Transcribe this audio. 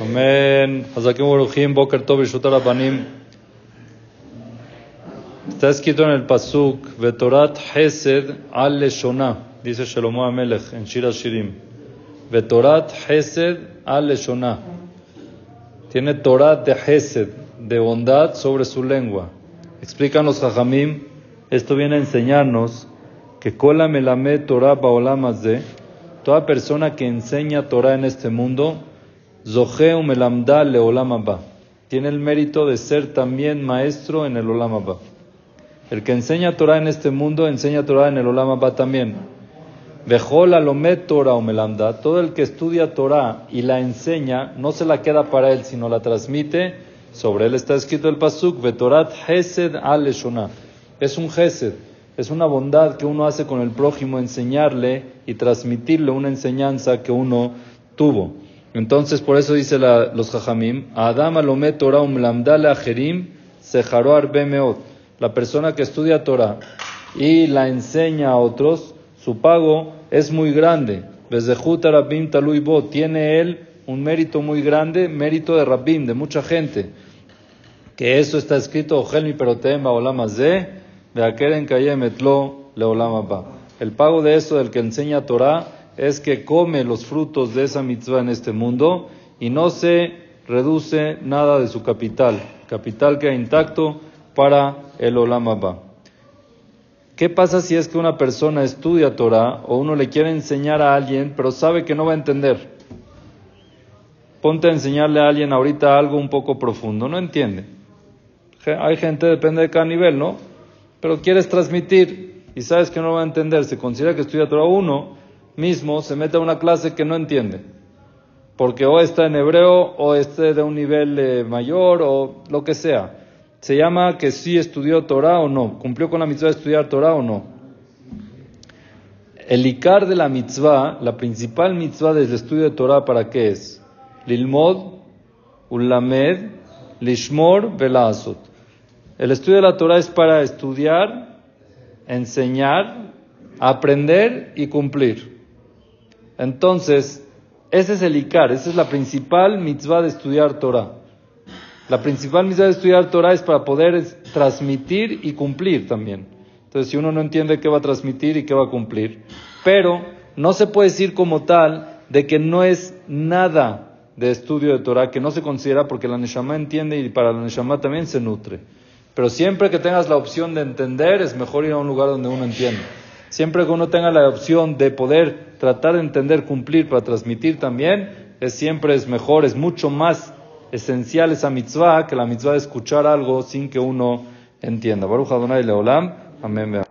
Amén. Hazakim Baruchim, Boker Tov y Banim. Está escrito en el Pasuk, Vetorat Hesed al Leshonah, dice Shlomo Amelech en Shira Shirim. Vetorat Hesed al Leshonah. Tiene Torat de Hesed, de bondad sobre su lengua. Explican los Jajamim, esto viene a enseñarnos que Kola Melamed Torah Baolam toda persona que enseña Torah en este mundo, Zoheu Melamda Leolam Abba, tiene el mérito de ser también maestro en el Olam Abba. El que enseña Torah en este mundo, enseña Torah en el Olam Abba también. Vejol Alomet Torah o todo el que estudia Torah y la enseña, no se la queda para él, sino la transmite. Sobre él está escrito el pasuk, Vetorat Hesed al Es un Hesed, es una bondad que uno hace con el prójimo, enseñarle y transmitirle una enseñanza que uno tuvo. Entonces, por eso dice los Jajamim, Adam alomet Torah umlamdale ajerim sejaro arbe La persona que estudia Torah y la enseña a otros, su pago es muy grande. Desde Rabim Taluibo tiene él un mérito muy grande, mérito de Rabim, de mucha gente. Que eso está escrito, Ojelmi Perotem Baolamazé, de Akeren Kayemetlo Leolamaba. El pago de eso del que enseña Torah es que come los frutos de esa mitzvah en este mundo y no se reduce nada de su capital. Capital queda intacto para el Olamaba. ¿Qué pasa si es que una persona estudia Torah o uno le quiere enseñar a alguien, pero sabe que no va a entender? Ponte a enseñarle a alguien ahorita algo un poco profundo, no entiende. Hay gente, depende de cada nivel, ¿no? Pero quieres transmitir y sabes que no va a entender, se considera que estudia Torah uno, mismo se mete a una clase que no entiende. Porque o está en hebreo o esté de un nivel eh, mayor o lo que sea. Se llama que sí estudió Torah o no, cumplió con la mitzvah de estudiar Torah o no. El Icar de la mitzvah, la principal mitzvah del estudio de Torah, ¿para qué es? Lilmod, Ulamed, Lishmor, Velazot. El estudio de la Torah es para estudiar, enseñar, aprender y cumplir. Entonces, ese es el Icar, esa es la principal mitzvah de estudiar Torah. La principal mitzvah de estudiar Torah es para poder transmitir y cumplir también. Entonces, si uno no entiende qué va a transmitir y qué va a cumplir, pero no se puede decir como tal de que no es nada de estudio de Torah, que no se considera porque la Neshama entiende y para la Neshama también se nutre. Pero siempre que tengas la opción de entender, es mejor ir a un lugar donde uno entiende. Siempre que uno tenga la opción de poder tratar de entender, cumplir para transmitir también, es siempre es mejor, es mucho más esencial esa mitzvah que la mitzvah de escuchar algo sin que uno entienda. Baruch Adonai Leolam. Amén.